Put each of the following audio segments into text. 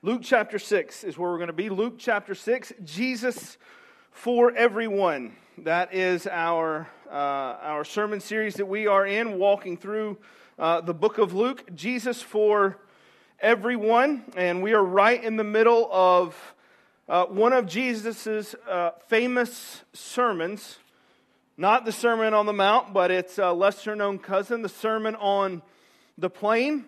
Luke chapter 6 is where we're going to be. Luke chapter 6, Jesus for everyone. That is our, uh, our sermon series that we are in, walking through uh, the book of Luke. Jesus for everyone. And we are right in the middle of uh, one of Jesus' uh, famous sermons. Not the Sermon on the Mount, but its a lesser known cousin, the Sermon on the Plain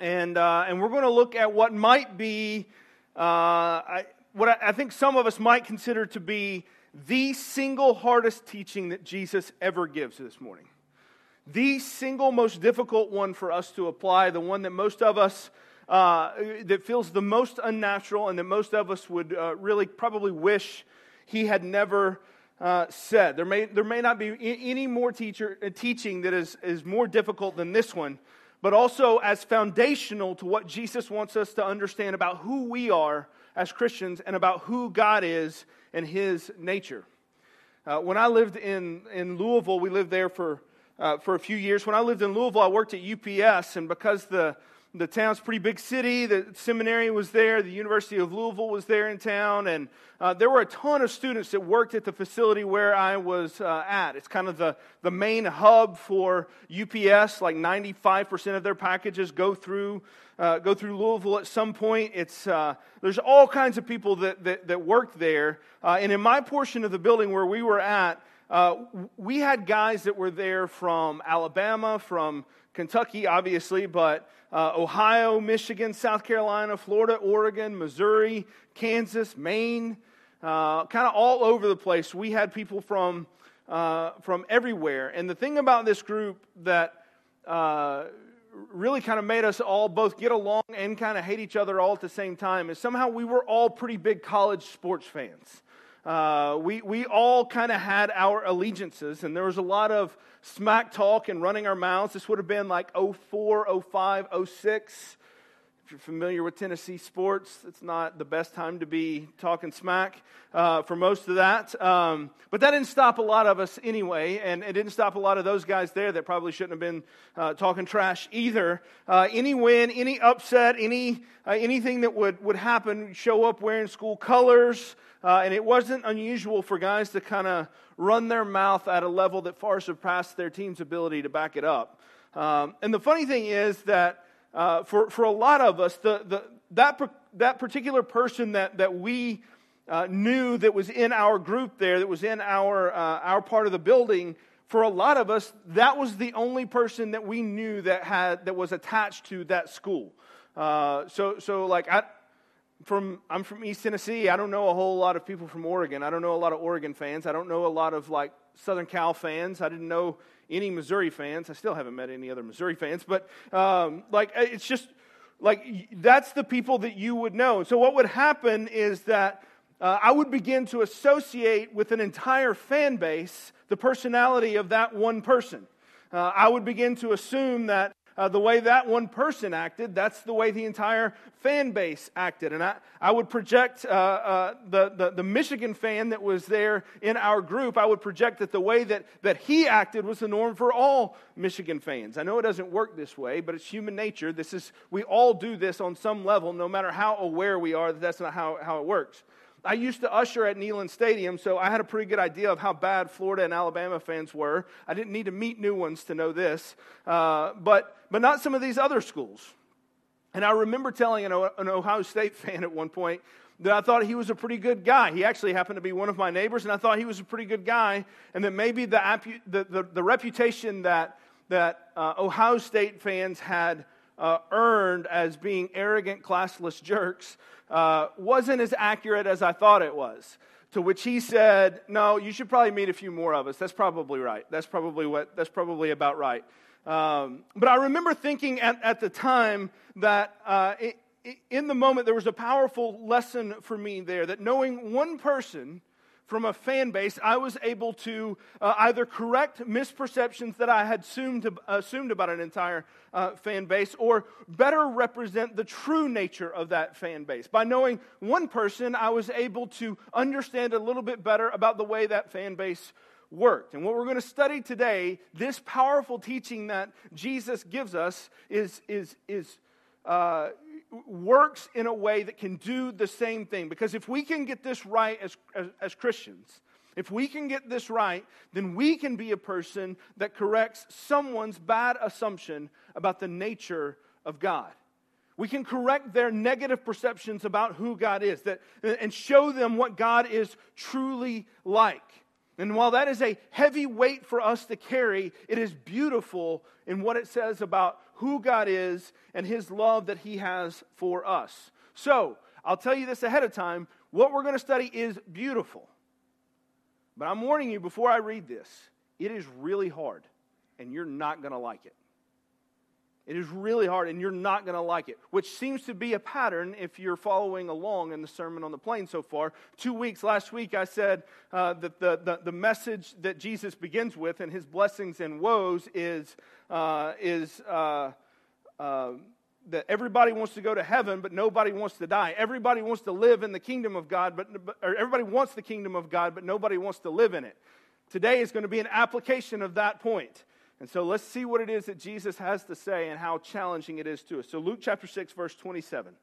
and, uh, and we're going to look at what might be, uh, I, what I, I think some of us might consider to be the single hardest teaching that Jesus ever gives this morning. The single most difficult one for us to apply, the one that most of us, uh, that feels the most unnatural and that most of us would uh, really probably wish he had never uh, said. There may, there may not be any more teacher, uh, teaching that is, is more difficult than this one but also as foundational to what Jesus wants us to understand about who we are as Christians and about who God is and his nature. Uh, when I lived in, in Louisville, we lived there for, uh, for a few years. When I lived in Louisville, I worked at UPS, and because the the town's pretty big city. The seminary was there. The University of Louisville was there in town. And uh, there were a ton of students that worked at the facility where I was uh, at. It's kind of the, the main hub for UPS. Like 95% of their packages go through, uh, go through Louisville at some point. It's, uh, there's all kinds of people that, that, that there. Uh, and in my portion of the building where we were at, uh, we had guys that were there from Alabama, from Kentucky, obviously, but uh, Ohio, Michigan, South Carolina, Florida, Oregon, Missouri, Kansas, Maine, uh, kind of all over the place. We had people from, uh, from everywhere. And the thing about this group that uh, really kind of made us all both get along and kind of hate each other all at the same time is somehow we were all pretty big college sports fans. Uh, we, we all kind of had our allegiances, and there was a lot of smack talk and running our mouths. This would have been like 04, 05, 06. If you're familiar with Tennessee sports, it's not the best time to be talking smack uh, for most of that. Um, but that didn't stop a lot of us anyway, and it didn't stop a lot of those guys there that probably shouldn't have been uh, talking trash either. Uh, any win, any upset, any uh, anything that would, would happen, show up wearing school colors, uh, and it wasn't unusual for guys to kind of run their mouth at a level that far surpassed their team's ability to back it up. Um, and the funny thing is that uh, for, for a lot of us, the, the, that, that particular person that, that we uh, knew that was in our group there, that was in our, uh, our part of the building, for a lot of us, that was the only person that we knew that, had, that was attached to that school. Uh, so, so like, I, from I'm from East Tennessee. I don't know a whole lot of people from Oregon. I don't know a lot of Oregon fans. I don't know a lot of like Southern Cal fans. I didn't know any Missouri fans. I still haven't met any other Missouri fans. But um, like it's just like that's the people that you would know. So what would happen is that uh, I would begin to associate with an entire fan base the personality of that one person. Uh, I would begin to assume that uh, the way that one person acted, that's the way the entire fan base acted. And I, I would project uh, uh, the, the, the, Michigan fan that was there in our group, I would project that the way that, that he acted was the norm for all Michigan fans. I know it doesn't work this way, but it's human nature. This is, we all do this on some level, no matter how aware we are that that's not how, how it works. I used to usher at Neyland Stadium, so I had a pretty good idea of how bad Florida and Alabama fans were. I didn't need to meet new ones to know this, uh, but, but not some of these other schools. And I remember telling an, an Ohio State fan at one point that I thought he was a pretty good guy. He actually happened to be one of my neighbors, and I thought he was a pretty good guy, and that maybe the, the, the, the reputation that, that uh, Ohio State fans had uh, earned as being arrogant, classless jerks uh, wasn't as accurate as I thought it was. To which he said, No, you should probably meet a few more of us. That's probably right. That's probably, what, that's probably about right. Um, but I remember thinking at, at the time that uh, it, in the moment there was a powerful lesson for me there that knowing one person from a fan base, I was able to uh, either correct misperceptions that I had assumed, assumed about an entire uh, fan base or better represent the true nature of that fan base. By knowing one person, I was able to understand a little bit better about the way that fan base worked. And what we're going to study today, this powerful teaching that Jesus gives us, is, is, is uh, works in a way that can do the same thing. Because if we can get this right as, as, as Christians, if we can get this right, then we can be a person that corrects someone's bad assumption about the nature of God. We can correct their negative perceptions about who God is that, and show them what God is truly like. And while that is a heavy weight for us to carry, it is beautiful in what it says about who God is and his love that he has for us. So, I'll tell you this ahead of time. What we're going to study is beautiful. But I'm warning you before I read this, it is really hard, and you're not going to like it. It is really hard, and you're not going to like it, which seems to be a pattern if you're following along in the Sermon on the Plain so far. Two weeks, last week, I said uh, that the, the, the, message that Jesus begins with and his blessings and woes is, uh, is uh, uh, that everybody wants to go to heaven, but nobody wants to die. Everybody wants to live in the kingdom of God, but, or everybody wants the kingdom of God, but nobody wants to live in it. Today is going to be an application of that point. And so let's see what it is that Jesus has to say and how challenging it is to us. So, Luke chapter 6, verse 27.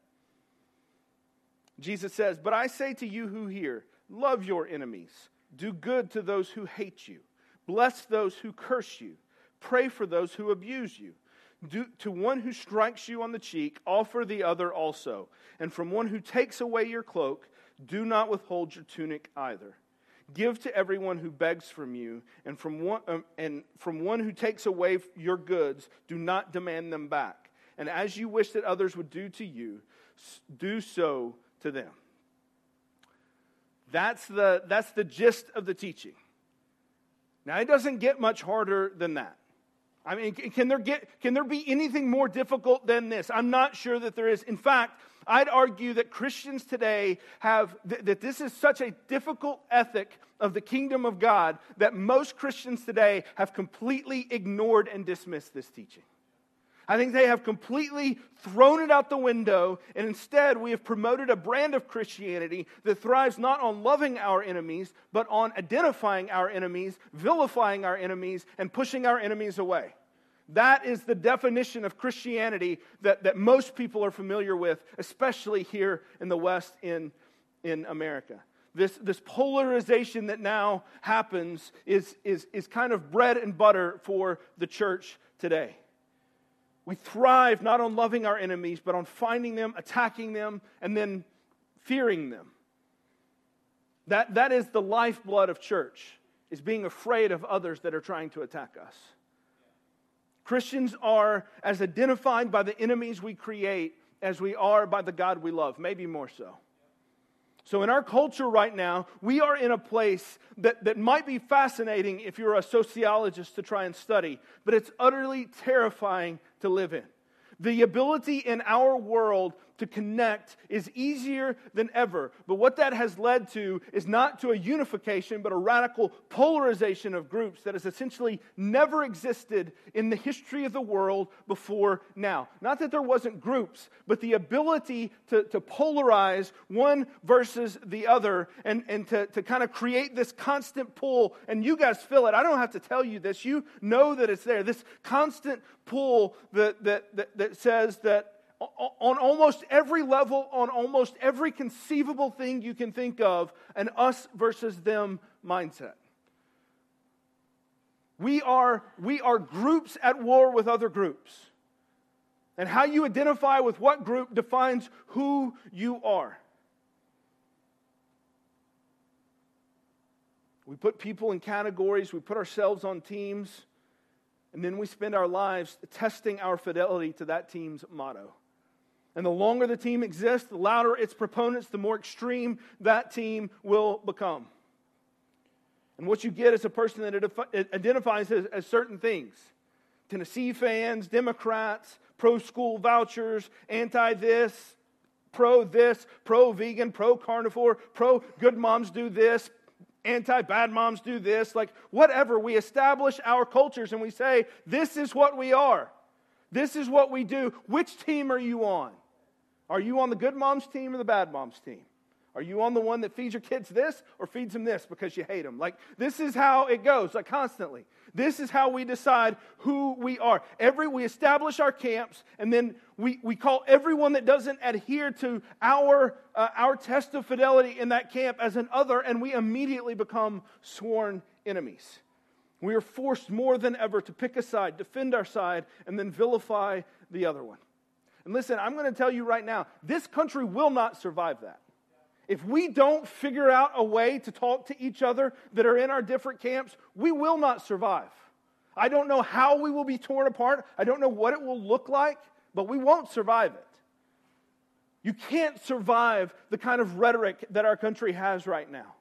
Jesus says, But I say to you who hear, love your enemies, do good to those who hate you, bless those who curse you, pray for those who abuse you. Do, to one who strikes you on the cheek, offer the other also. And from one who takes away your cloak, do not withhold your tunic either. Give to everyone who begs from you, and from one, um, and from one who takes away your goods, do not demand them back. And as you wish that others would do to you, do so to them. That's the, that's the gist of the teaching. Now, it doesn't get much harder than that. I mean, can there, get, can there be anything more difficult than this? I'm not sure that there is. In fact, I'd argue that Christians today have, th- that this is such a difficult ethic of the kingdom of God that most Christians today have completely ignored and dismissed this teaching. I think they have completely thrown it out the window, and instead we have promoted a brand of Christianity that thrives not on loving our enemies, but on identifying our enemies, vilifying our enemies, and pushing our enemies away. That is the definition of Christianity that, that most people are familiar with, especially here in the West in, in America. This, this polarization that now happens is, is, is kind of bread and butter for the church today. We thrive not on loving our enemies, but on finding them, attacking them, and then fearing them. That, that is the lifeblood of church, is being afraid of others that are trying to attack us. Christians are as identified by the enemies we create as we are by the God we love, maybe more so. So, in our culture right now, we are in a place that, that might be fascinating if you're a sociologist to try and study, but it's utterly terrifying to live in. The ability in our world to connect is easier than ever. But what that has led to is not to a unification, but a radical polarization of groups that has essentially never existed in the history of the world before now. Not that there wasn't groups, but the ability to, to polarize one versus the other and, and to, to kind of create this constant pull. And you guys feel it. I don't have to tell you this. You know that it's there. This constant pull that, that, that, that says that on almost every level, on almost every conceivable thing you can think of, an us versus them mindset. We are, we are groups at war with other groups. And how you identify with what group defines who you are. We put people in categories, we put ourselves on teams, and then we spend our lives testing our fidelity to that team's motto. And the longer the team exists, the louder its proponents, the more extreme that team will become. And what you get is a person that identifies as, as certain things Tennessee fans, Democrats, pro school vouchers, anti this, pro this, pro vegan, pro carnivore, pro good moms do this, anti bad moms do this. Like, whatever. We establish our cultures and we say, this is what we are. This is what we do. Which team are you on? Are you on the good mom's team or the bad mom's team? Are you on the one that feeds your kids this or feeds them this because you hate them? Like, this is how it goes, like constantly. This is how we decide who we are. Every, we establish our camps, and then we, we call everyone that doesn't adhere to our, uh, our test of fidelity in that camp as an other, and we immediately become sworn enemies. We are forced more than ever to pick a side, defend our side, and then vilify the other one. And listen, I'm going to tell you right now this country will not survive that. If we don't figure out a way to talk to each other that are in our different camps, we will not survive. I don't know how we will be torn apart. I don't know what it will look like, but we won't survive it. You can't survive the kind of rhetoric that our country has right now.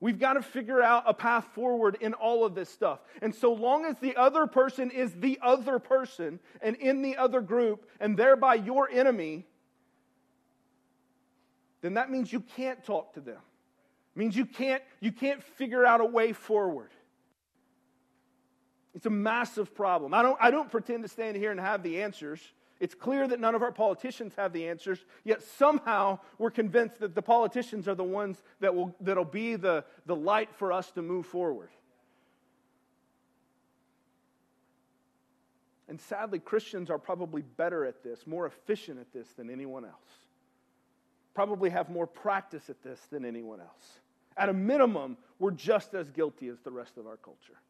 We've got to figure out a path forward in all of this stuff. And so long as the other person is the other person and in the other group and thereby your enemy, then that means you can't talk to them. It means you can't, you can't figure out a way forward. It's a massive problem. I don't, I don't pretend to stand here and have the answers. It's clear that none of our politicians have the answers, yet somehow we're convinced that the politicians are the ones that will that'll be the, the light for us to move forward. And sadly, Christians are probably better at this, more efficient at this than anyone else. Probably have more practice at this than anyone else. At a minimum, we're just as guilty as the rest of our culture.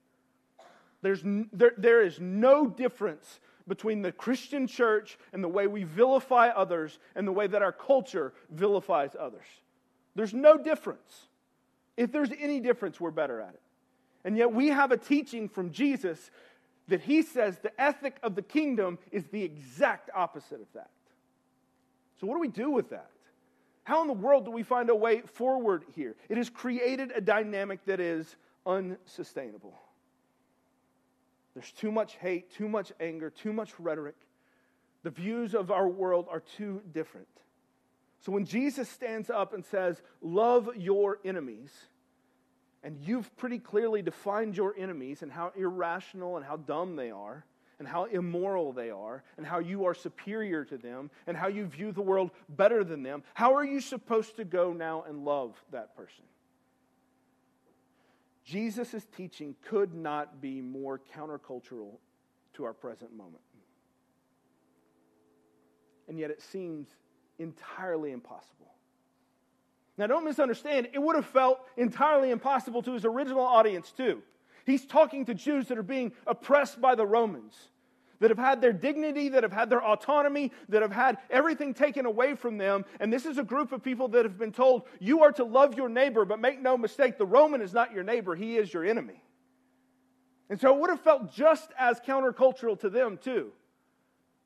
There's, there, there is no difference between the Christian church and the way we vilify others and the way that our culture vilifies others. There's no difference. If there's any difference, we're better at it. And yet we have a teaching from Jesus that he says the ethic of the kingdom is the exact opposite of that. So, what do we do with that? How in the world do we find a way forward here? It has created a dynamic that is unsustainable. There's too much hate, too much anger, too much rhetoric. The views of our world are too different. So when Jesus stands up and says, Love your enemies, and you've pretty clearly defined your enemies and how irrational and how dumb they are, and how immoral they are, and how you are superior to them, and how you view the world better than them, how are you supposed to go now and love that person? Jesus' teaching could not be more countercultural to our present moment. And yet it seems entirely impossible. Now, don't misunderstand, it would have felt entirely impossible to his original audience, too. He's talking to Jews that are being oppressed by the Romans that have had their dignity, that have had their autonomy, that have had everything taken away from them. And this is a group of people that have been told, you are to love your neighbor, but make no mistake, the Roman is not your neighbor, he is your enemy. And so it would have felt just as countercultural to them, too.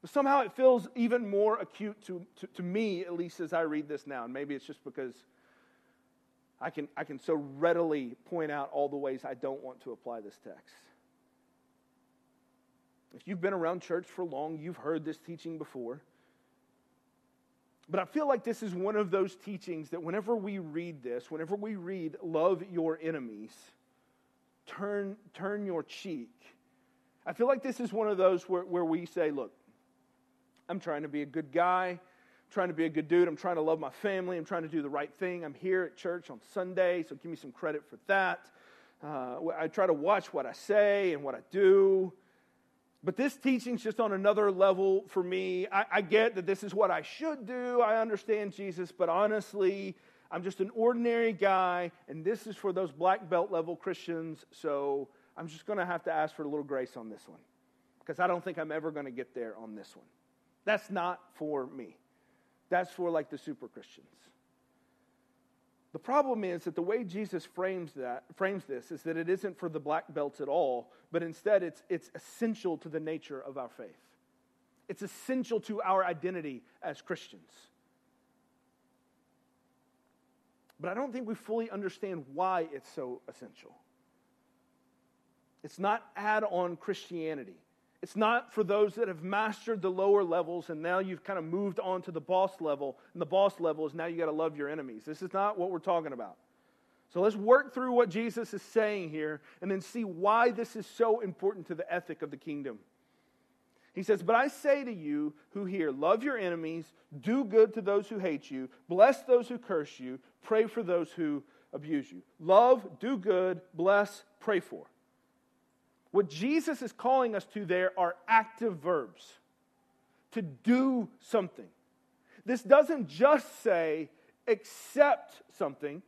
But somehow it feels even more acute to, to, to me, at least as I read this now. And maybe it's just because I can, I can so readily point out all the ways I don't want to apply this text. If you've been around church for long, you've heard this teaching before. But I feel like this is one of those teachings that whenever we read this, whenever we read, love your enemies, turn, turn your cheek, I feel like this is one of those where, where we say, look, I'm trying to be a good guy. I'm trying to be a good dude. I'm trying to love my family. I'm trying to do the right thing. I'm here at church on Sunday, so give me some credit for that. Uh, I try to watch what I say and what I do. But this teaching's just on another level for me. I, I, get that this is what I should do. I understand Jesus, but honestly, I'm just an ordinary guy, and this is for those black belt level Christians. So I'm just going to have to ask for a little grace on this one because I don't think I'm ever going to get there on this one. That's not for me. That's for like the super Christians. The problem is that the way Jesus frames that frames this is that it isn't for the black belts at all, but instead it's it's essential to the nature of our faith. It's essential to our identity as Christians. But I don't think we fully understand why it's so essential. It's not add on Christianity. It's not for those that have mastered the lower levels and now you've kind of moved on to the boss level. And the boss level is now you got to love your enemies. This is not what we're talking about. So let's work through what Jesus is saying here and then see why this is so important to the ethic of the kingdom. He says, But I say to you who hear, love your enemies, do good to those who hate you, bless those who curse you, pray for those who abuse you. Love, do good, bless, pray for. What Jesus is calling us to there are active verbs to do something. This doesn't just say accept something,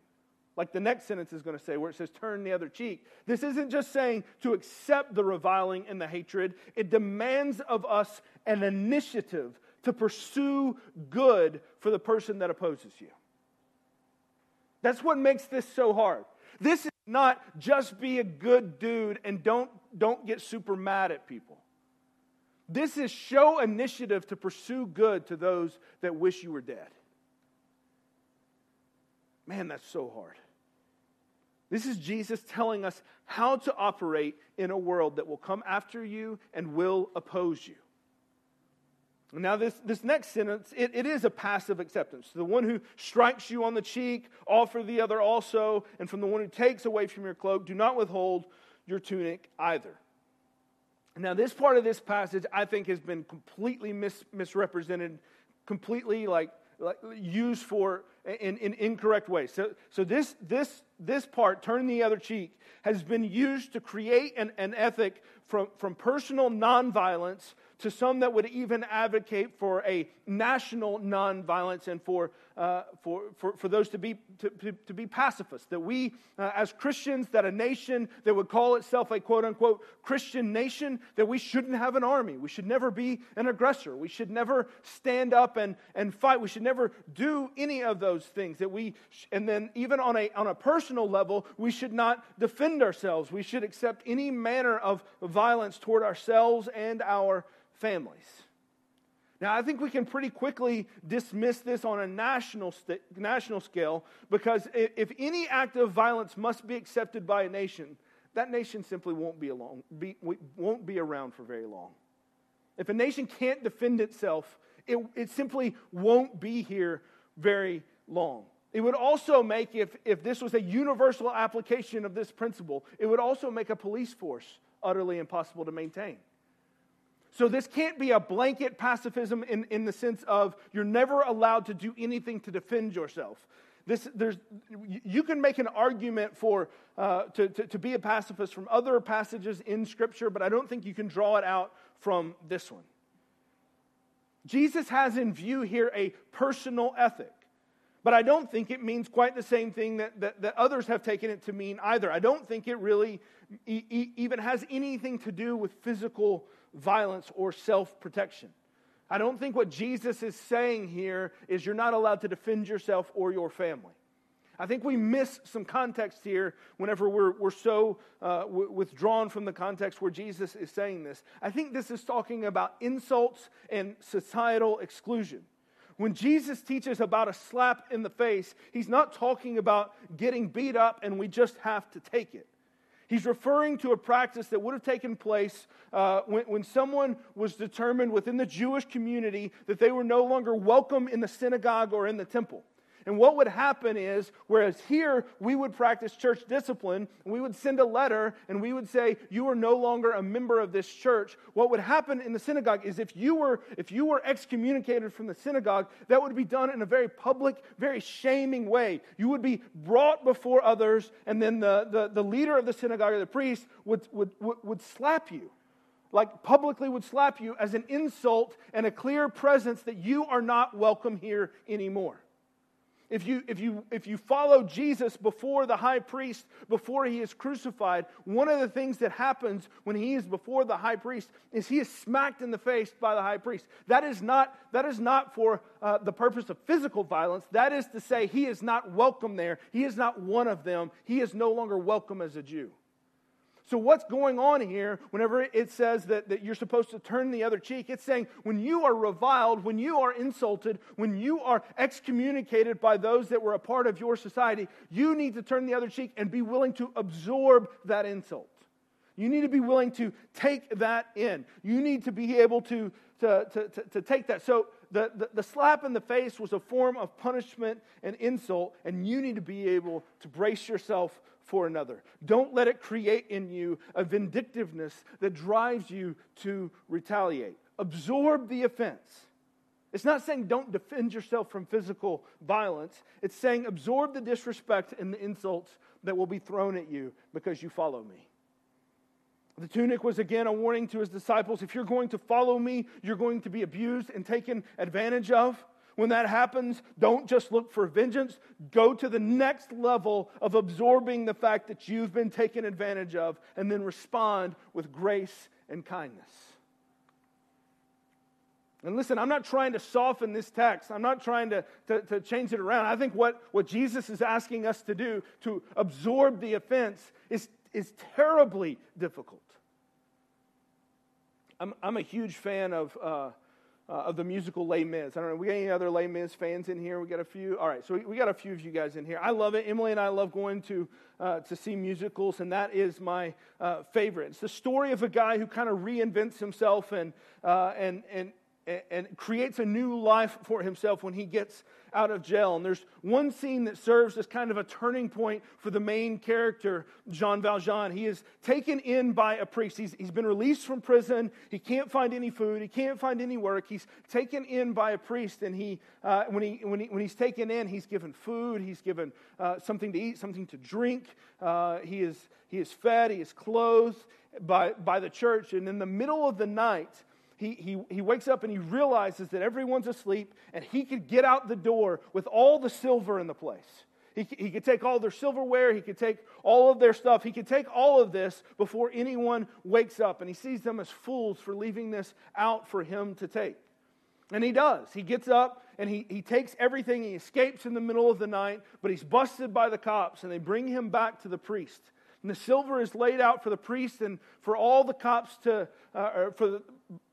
like the next sentence is going to say, where it says turn the other cheek. This isn't just saying to accept the reviling and the hatred, it demands of us an initiative to pursue good for the person that opposes you. That's what makes this so hard. This is not just be a good dude and don't, don't get super mad at people. This is show initiative to pursue good to those that wish you were dead. Man, that's so hard. This is Jesus telling us how to operate in a world that will come after you and will oppose you. Now, this, this next sentence, it, it is a passive acceptance. The one who strikes you on the cheek, offer the other also, and from the one who takes away from your cloak, do not withhold your tunic either. Now, this part of this passage, I think, has been completely mis- misrepresented, completely like, like used for in, in incorrect ways. So, so this, this, this part, turn the other cheek, has been used to create an, an ethic from, from personal nonviolence to some that would even advocate for a national nonviolence and for, uh, for, for, for those to be, to, to, to be pacifists. That we, uh, as Christians, that a nation that would call itself a quote unquote Christian nation, that we shouldn't have an army. We should never be an aggressor. We should never stand up and, and fight. We should never do any of those things. That we, and then even on a, on a personal level, we should not defend ourselves. We should accept any manner of violence toward ourselves and our families. Now, I think we can pretty quickly dismiss this on a national, st- national scale because if, if any act of violence must be accepted by a nation, that nation simply won't be, along, be, won't be around for very long. If a nation can't defend itself, it, it simply won't be here very long. It would also make, if, if this was a universal application of this principle, it would also make a police force utterly impossible to maintain. So, this can't be a blanket pacifism in, in the sense of you're never allowed to do anything to defend yourself. This, there's, you can make an argument for, uh, to, to, to be a pacifist from other passages in Scripture, but I don't think you can draw it out from this one. Jesus has in view here a personal ethic. But I don't think it means quite the same thing that, that, that others have taken it to mean either. I don't think it really e- even has anything to do with physical violence or self protection. I don't think what Jesus is saying here is you're not allowed to defend yourself or your family. I think we miss some context here whenever we're, we're so uh, w- withdrawn from the context where Jesus is saying this. I think this is talking about insults and societal exclusion. When Jesus teaches about a slap in the face, he's not talking about getting beat up and we just have to take it. He's referring to a practice that would have taken place uh, when, when someone was determined within the Jewish community that they were no longer welcome in the synagogue or in the temple. And what would happen is, whereas here we would practice church discipline, we would send a letter and we would say, You are no longer a member of this church. What would happen in the synagogue is if you were, if you were excommunicated from the synagogue, that would be done in a very public, very shaming way. You would be brought before others, and then the, the, the leader of the synagogue or the priest would, would, would, would slap you like publicly would slap you as an insult and a clear presence that you are not welcome here anymore. If you, if, you, if you follow Jesus before the high priest, before he is crucified, one of the things that happens when he is before the high priest is he is smacked in the face by the high priest. That is not, that is not for uh, the purpose of physical violence. That is to say, he is not welcome there. He is not one of them. He is no longer welcome as a Jew. So, what's going on here whenever it says that, that you're supposed to turn the other cheek? It's saying when you are reviled, when you are insulted, when you are excommunicated by those that were a part of your society, you need to turn the other cheek and be willing to absorb that insult. You need to be willing to take that in. You need to be able to, to, to, to, to take that. So, the, the, the, slap in the face was a form of punishment and insult, and you need to be able to brace yourself for another. Don't let it create in you a vindictiveness that drives you to retaliate. absorb the offense. It's not saying don't defend yourself from physical violence. It's saying absorb the disrespect and the insults that will be thrown at you because you follow me. The tunic was again a warning to his disciples if you're going to follow me, you're going to be abused and taken advantage of. When that happens, don't just look for vengeance. Go to the next level of absorbing the fact that you've been taken advantage of and then respond with grace and kindness. And listen, I'm not trying to soften this text. I'm not trying to, to, to, change it around. I think what, what Jesus is asking us to do, to absorb the offense, is, is terribly difficult. I'm, I'm a huge fan of, uh, uh, of the musical Les Mis. I don't know, we got any other Les Mis fans in here? We got a few. All right, so we, we got a few of you guys in here. I love it. Emily and I love going to, uh, to see musicals, and that is my uh, favorite. It's the story of a guy who kind of reinvents himself and, uh, and, and, creates a new life for himself when he gets out of jail. And there's one scene that serves as kind of a turning point for the main character, Jean Valjean. He is taken in by a priest. He's, he's been released from prison. He can't find any food. He can't find any work. He's taken in by a priest. And he, uh, when, he, when, he, when he's taken in, he's given food. He's given uh, something to eat, something to drink. Uh, he, is, he is fed. He is clothed by, by the church. And in the middle of the night, he, he, he wakes up and he realizes that everyone's asleep and he could get out the door with all the silver in the place. He, he could take all their silverware, he could take all of their stuff, he could take all of this before anyone wakes up. And he sees them as fools for leaving this out for him to take. And he does. He gets up and he, he takes everything. He escapes in the middle of the night, but he's busted by the cops and they bring him back to the priest. And the silver is laid out for the priest and for all the cops to, uh, for the,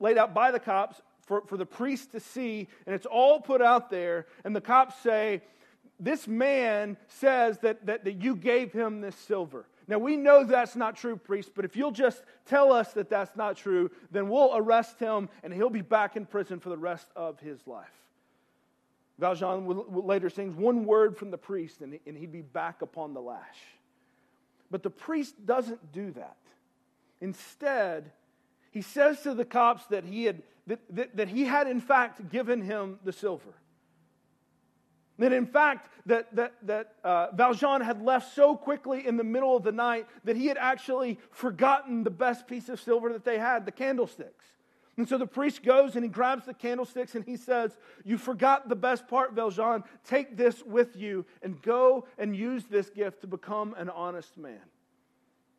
laid out by the cops for, for the priest to see, and it's all put out there. And the cops say, This man says that, that, that you gave him this silver. Now, we know that's not true, priest, but if you'll just tell us that that's not true, then we'll arrest him and he'll be back in prison for the rest of his life. Valjean later sings one word from the priest and he'd be back upon the lash. But the priest doesn't do that. Instead, he says to the cops that he had, that, that, that he had in fact given him the silver. That in fact, that, that, that uh, Valjean had left so quickly in the middle of the night that he had actually forgotten the best piece of silver that they had, the candlesticks. And so the priest goes and he grabs the candlesticks and he says, You forgot the best part, Valjean. Take this with you and go and use this gift to become an honest man.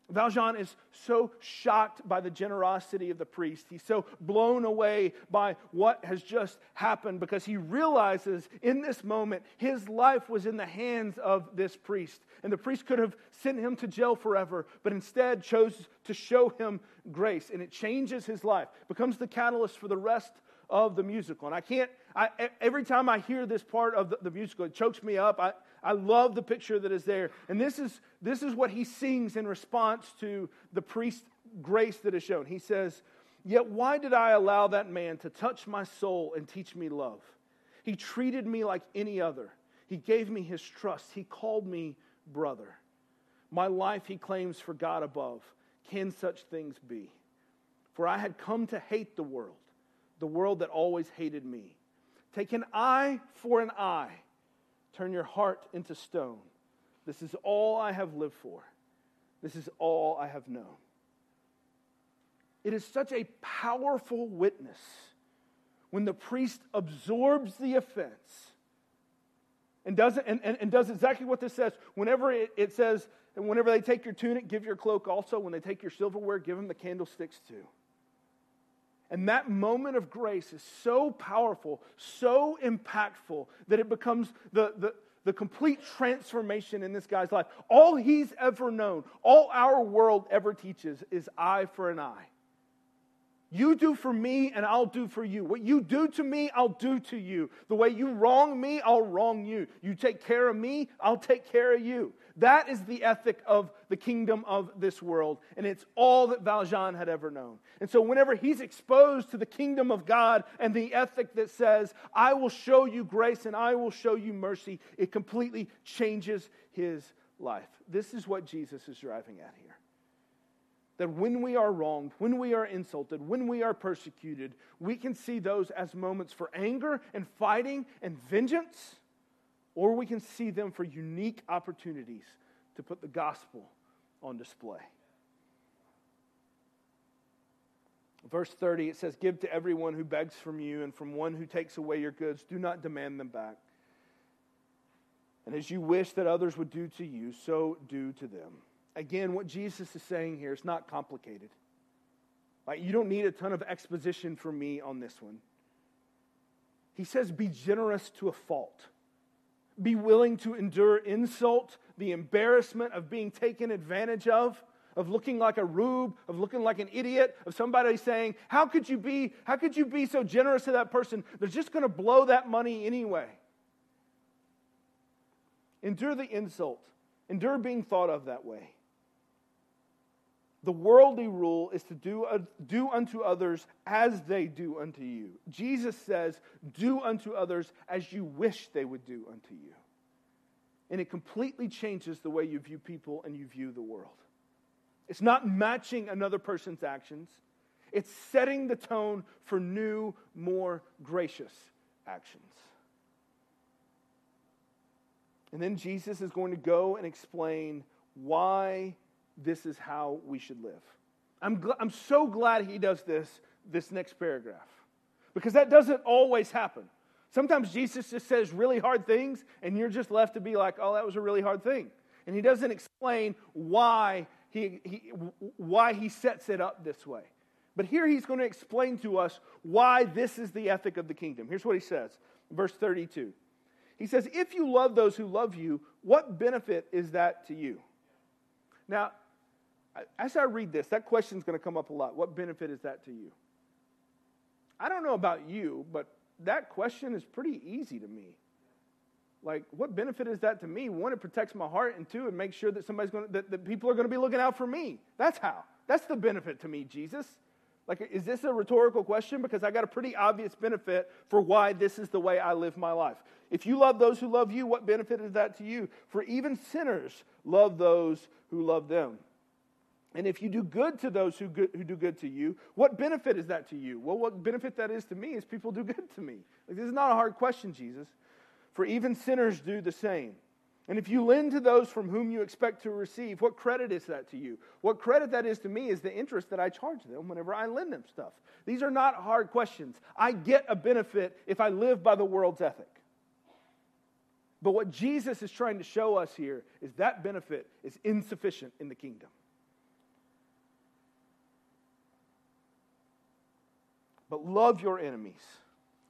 Valjean is so shocked by the generosity of the priest. He's so blown away by what has just happened because he realizes in this moment his life was in the hands of this priest. And the priest could have sent him to jail forever, but instead chose to show him grace. And it changes his life, becomes the catalyst for the rest of the musical. And I can't, I, every time I hear this part of the, the musical, it chokes me up. I, I love the picture that is there. And this is, this is what he sings in response to the priest's grace that is shown. He says, Yet why did I allow that man to touch my soul and teach me love? He treated me like any other. He gave me his trust. He called me brother. My life he claims for God above. Can such things be? For I had come to hate the world, the world that always hated me. Take an eye for an eye Turn your heart into stone. This is all I have lived for. This is all I have known. It is such a powerful witness when the priest absorbs the offense and does, and, and, and does exactly what this says. Whenever it, it says, and whenever they take your tunic, give your cloak also. When they take your silverware, give them the candlesticks too. And that moment of grace is so powerful, so impactful, that it becomes the, the, the complete transformation in this guy's life. All he's ever known, all our world ever teaches is eye for an eye. You do for me, and I'll do for you. What you do to me, I'll do to you. The way you wrong me, I'll wrong you. You take care of me, I'll take care of you. That is the ethic of the kingdom of this world, and it's all that Valjean had ever known. And so, whenever he's exposed to the kingdom of God and the ethic that says, I will show you grace and I will show you mercy, it completely changes his life. This is what Jesus is driving at here. that when we are wronged, when we are insulted, when we are persecuted, we can see those as moments for anger and fighting and vengeance, or we can see them for unique opportunities to put the gospel on display. Verse 30, it says, Give to everyone who begs from you, and from one who takes away your goods, do not demand them back. And as you wish that others would do to you, so do to them. Again, what Jesus is saying here is not complicated. Like, you don't need a ton of exposition from me on this one. He says, Be generous to a fault. Be willing to endure insult, the embarrassment of being taken advantage of of looking like a rube, of looking like an idiot, of somebody saying, How could you be, how could you be so generous to that person? They're just going to blow that money anyway. Endure the insult, endure being thought of that way. The worldly rule is to do, uh, do unto others as they do unto you. Jesus says, Do unto others as you wish they would do unto you. And it completely changes the way you view people and you view the world. It's not matching another person's actions, it's setting the tone for new, more gracious actions. And then Jesus is going to go and explain why this is how we should live. I'm, gl- I'm so glad he does this, this next paragraph, because that doesn't always happen. Sometimes Jesus just says really hard things, and you're just left to be like, oh, that was a really hard thing. And he doesn't explain why he, he, why he sets it up this way. But here he's going to explain to us why this is the ethic of the kingdom. Here's what he says, verse 32. He says, If you love those who love you, what benefit is that to you? Now, as I read this, that question is going to come up a lot. What benefit is that to you? I don't know about you, but that question is pretty easy to me. Like what benefit is that to me? One it protects my heart and two it makes sure that somebody's going to, that, that people are going to be looking out for me. That's how. That's the benefit to me jesus. Like is this a rhetorical question? Because i got a pretty obvious benefit for why this is the way i live my life. If you love those who love you what benefit is that to you? For even sinners love those who love them and if you do good to those who, good, who do good to you, what benefit is that to you? Well, what benefit that is to me is people do good to me. Like, this is not a hard question, Jesus for even sinners do the same. And if you lend to those from whom you expect to receive, what credit is that to you? What credit that is to me is the interest that I charge them whenever I lend them stuff. These are not hard questions. I get a benefit if I live by the world's ethic. But what Jesus is trying to show us here is that benefit is insufficient in the kingdom. But love your enemies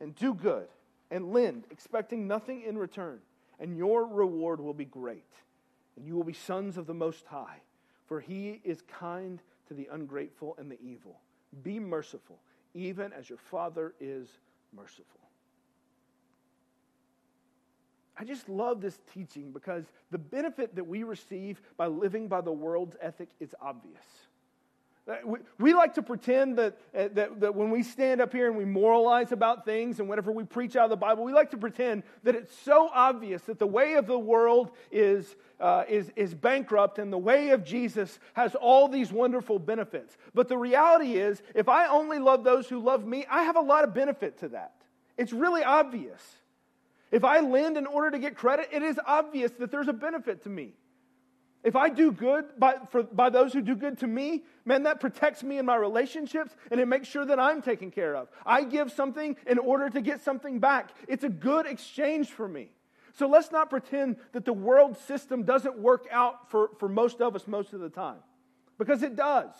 and do good and lend, expecting nothing in return, and your reward will be great, and you will be sons of the Most High, for he is kind to the ungrateful and the evil. Be merciful, even as your Father is merciful. I just love this teaching because the benefit that we receive by living by the world's ethic is obvious. Uh, we, like to pretend that, uh, that, that when we stand up here and we moralize about things and whenever we preach out of the Bible, we like to pretend that it's so obvious that the way of the world is, uh, is, is bankrupt and the way of Jesus has all these wonderful benefits. But the reality is, if I only love those who love me, I have a lot of benefit to that. It's really obvious. If I lend in order to get credit, it is obvious that there's a benefit to me. If I do good by, for, by those who do good to me, man, that protects me in my relationships and it makes sure that I'm taken care of. I give something in order to get something back. It's a good exchange for me. So let's not pretend that the world system doesn't work out for, for most of us most of the time, because it does.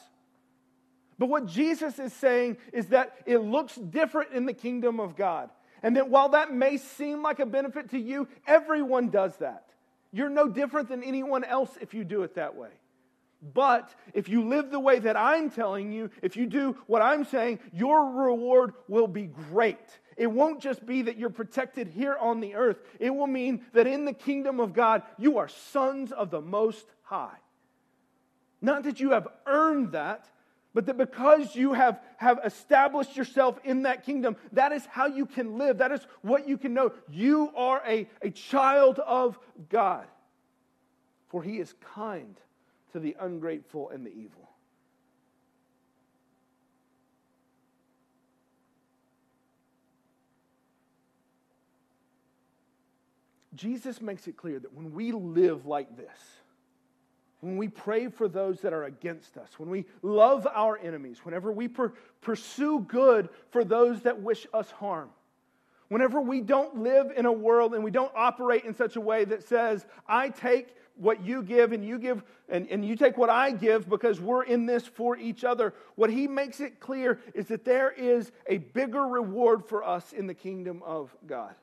But what Jesus is saying is that it looks different in the kingdom of God. And that while that may seem like a benefit to you, everyone does that. You're no different than anyone else if you do it that way. But if you live the way that I'm telling you, if you do what I'm saying, your reward will be great. It won't just be that you're protected here on the earth, it will mean that in the kingdom of God, you are sons of the Most High. Not that you have earned that, but that because you have, have established yourself in that kingdom, that is how you can live. That is what you can know. You are a, a child of God, for he is kind to the ungrateful and the evil. Jesus makes it clear that when we live like this, when we pray for those that are against us, when we love our enemies, whenever we per- pursue good for those that wish us harm, whenever we don't live in a world and we don't operate in such a way that says, I take what you give and you give and, and you take what I give because we're in this for each other. What he makes it clear is that there is a bigger reward for us in the kingdom of God.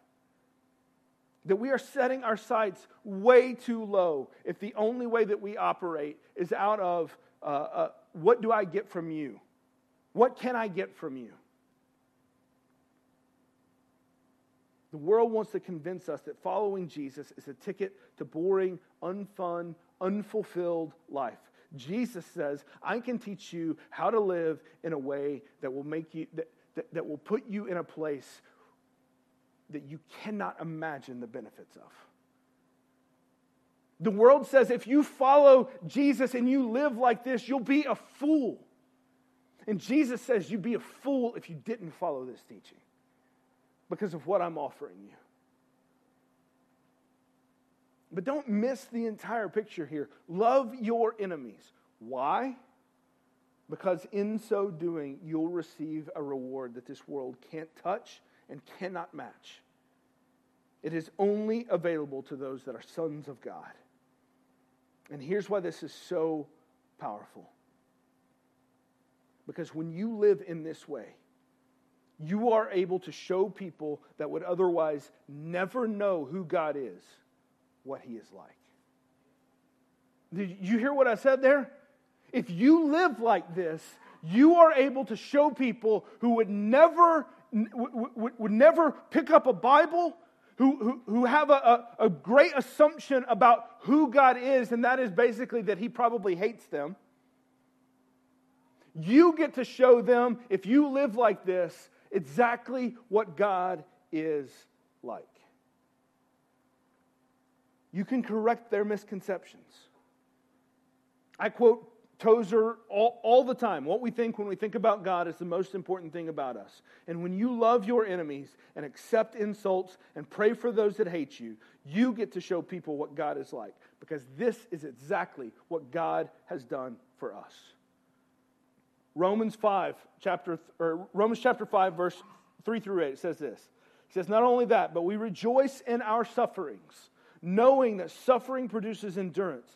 That we are setting our sights way too low if the only way that we operate is out of uh, uh, what do I get from you? What can I get from you? The world wants to convince us that following Jesus is a ticket to boring, unfun, unfulfilled life. Jesus says, I can teach you how to live in a way that will make you that, that, that will put you in a place that you cannot imagine the benefits of. The world says if you follow Jesus and you live like this, you'll be a fool. And Jesus says you'd be a fool if you didn't follow this teaching because of what I'm offering you. But don't miss the entire picture here. Love your enemies. Why? Because in so doing, you'll receive a reward that this world can't touch and cannot match. It is only available to those that are sons of God. And here's why this is so powerful. Because when you live in this way, you are able to show people that would otherwise never know who God is what he is like. Did you hear what I said there? If you live like this, you are able to show people who would never would, never pick up a Bible, who, who, who have a, a, a great assumption about who God is, and that is basically that He probably hates them. You get to show them, if you live like this, exactly what God is like. You can correct their misconceptions. I quote Tozer all, all the time. What we think when we think about God is the most important thing about us. And when you love your enemies and accept insults and pray for those that hate you, you get to show people what God is like because this is exactly what God has done for us. Romans 5, chapter, or Romans chapter 5, verse 3 through 8, it says this. It says, Not only that, but we rejoice in our sufferings, knowing that suffering produces endurance,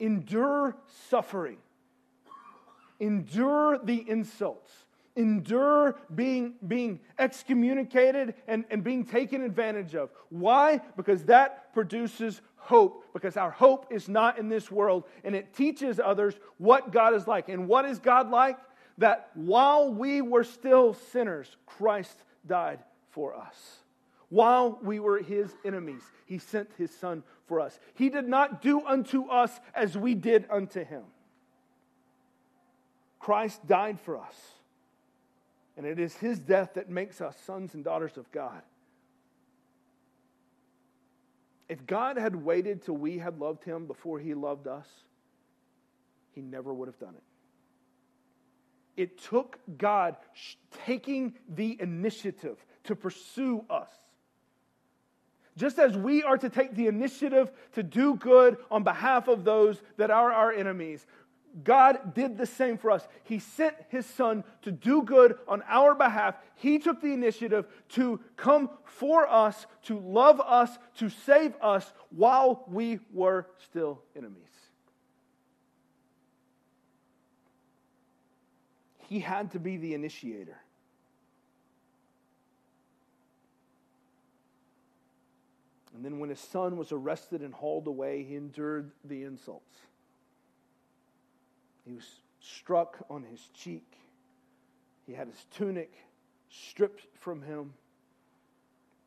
Endure suffering. Endure the insults. Endure being, being excommunicated and, and being taken advantage of. Why? Because that produces hope because our hope is not in this world and it teaches others what God is like. And what is God like? That while we were still sinners, Christ died for us. While we were his enemies, he sent his son for us. He did not do unto us as we did unto him. Christ died for us. And it is his death that makes us sons and daughters of God. If God had waited till we had loved him before he loved us, he never would have done it. It took God taking the initiative to pursue us. Just as we are to take the initiative to do good on behalf of those that are our enemies, God did the same for us. He sent his son to do good on our behalf. He took the initiative to come for us, to love us, to save us while we were still enemies. He had to be the initiator. And then when his son was arrested and hauled away, he endured the insults. He was struck on his cheek. He had his tunic stripped from him.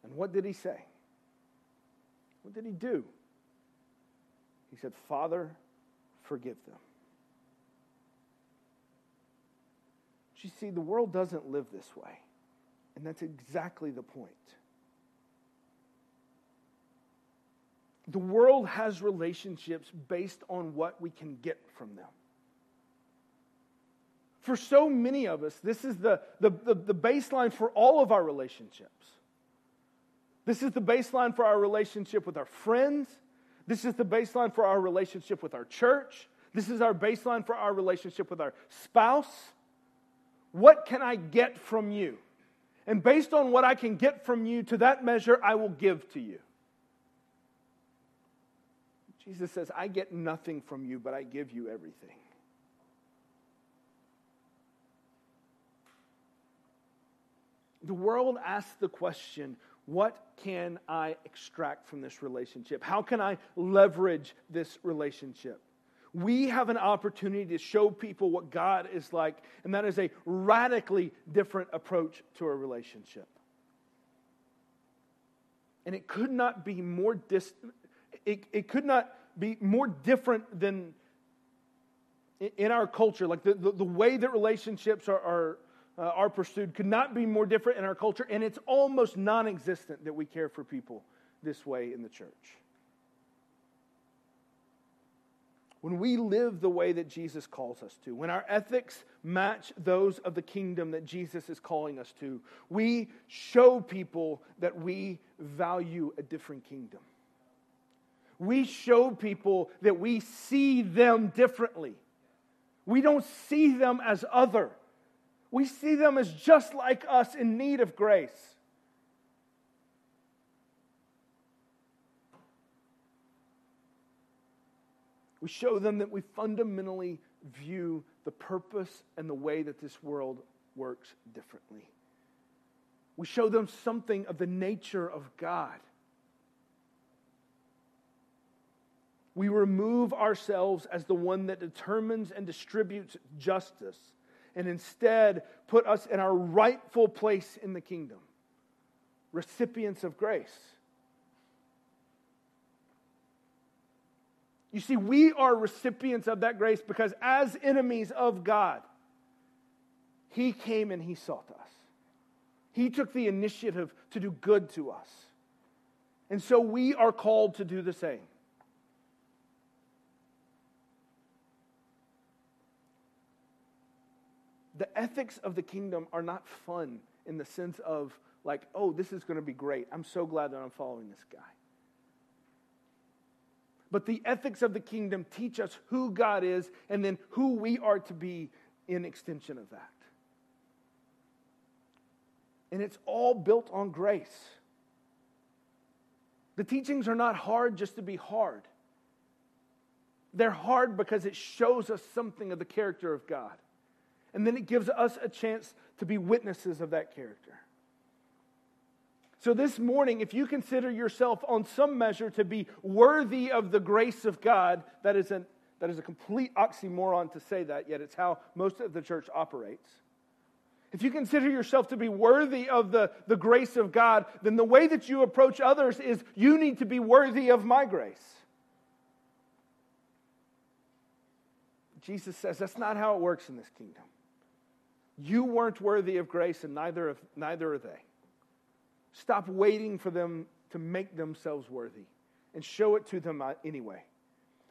And what did he say? What did he do? He said, Father, forgive them. But you see, the world doesn't live this way. And that's exactly the point. The world has relationships based on what we can get from them. For so many of us, this is the, the, the, the, baseline for all of our relationships. This is the baseline for our relationship with our friends. This is the baseline for our relationship with our church. This is our baseline for our relationship with our spouse. What can I get from you? And based on what I can get from you, to that measure, I will give to you. Jesus says, I get nothing from you, but I give you everything. The world asks the question what can I extract from this relationship? How can I leverage this relationship? We have an opportunity to show people what God is like, and that is a radically different approach to a relationship. And it could not be more dis- it, it could not be more different than in our culture. Like the, the, the way that relationships are, are uh, are pursued could not be more different in our culture, and it's almost non existent that we care for people this way in the church. When we live the way that Jesus calls us to, when our ethics match those of the kingdom that Jesus is calling us to, we show people that we value a different kingdom. We show people that we see them differently. We don't see them as other. We see them as just like us in need of grace. We show them that we fundamentally view the purpose and the way that this world works differently. We show them something of the nature of God. We remove ourselves as the one that determines and distributes justice and instead put us in our rightful place in the kingdom recipients of grace. You see, we are recipients of that grace because as enemies of God, He came and He sought us. He took the initiative to do good to us. And so we are called to do the same. The ethics of the kingdom are not fun in the sense of, like, oh, this is going to be great. I'm so glad that I'm following this guy. But the ethics of the kingdom teach us who God is and then who we are to be in extension of that. And it's all built on grace. The teachings are not hard just to be hard. They're hard because it shows us something of the character of God. And then it gives us a chance to be witnesses of that character. So, this morning, if you consider yourself on some measure to be worthy of the grace of God, that is, an, that is a complete oxymoron to say that, yet it's how most of the church operates. If you consider yourself to be worthy of the, the grace of God, then the way that you approach others is you need to be worthy of my grace. Jesus says that's not how it works in this kingdom. You weren't worthy of grace, and neither, of, neither are they. Stop waiting for them to make themselves worthy and show it to them uh, anyway.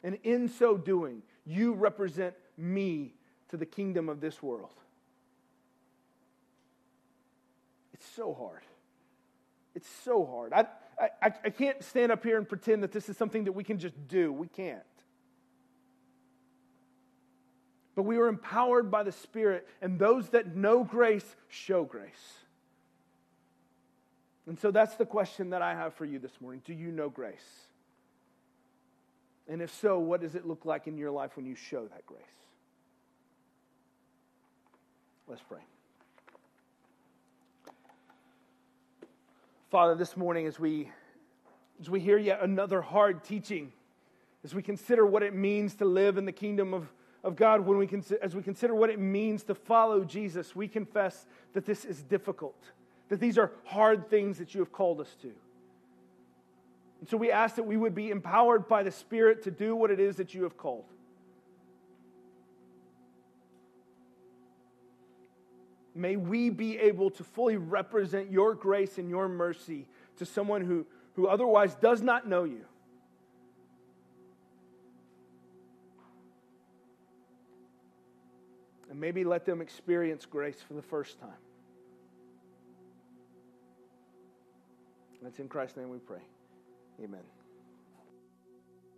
And in so doing, you represent me to the kingdom of this world. It's so hard. It's so hard. I, I, I can't stand up here and pretend that this is something that we can just do. We can't but we are empowered by the Spirit, and those that know grace show grace. And so that's the question that I have for you this morning. Do you know grace? And if so, what does it look like in your life when you show that grace? Let's pray. Father, this morning as we as we hear yet another hard teaching, as we consider what it means to live in the kingdom of of God, when we as we consider what it means to follow Jesus, we confess that this is difficult, that these are hard things that you have called us to. And so we ask that we would be empowered by the Spirit to do what it is that you have called. May we be able to fully represent your grace and your mercy to someone who, who otherwise does not know you. And maybe let them experience grace for the first time. That's in Christ's name we pray. Amen.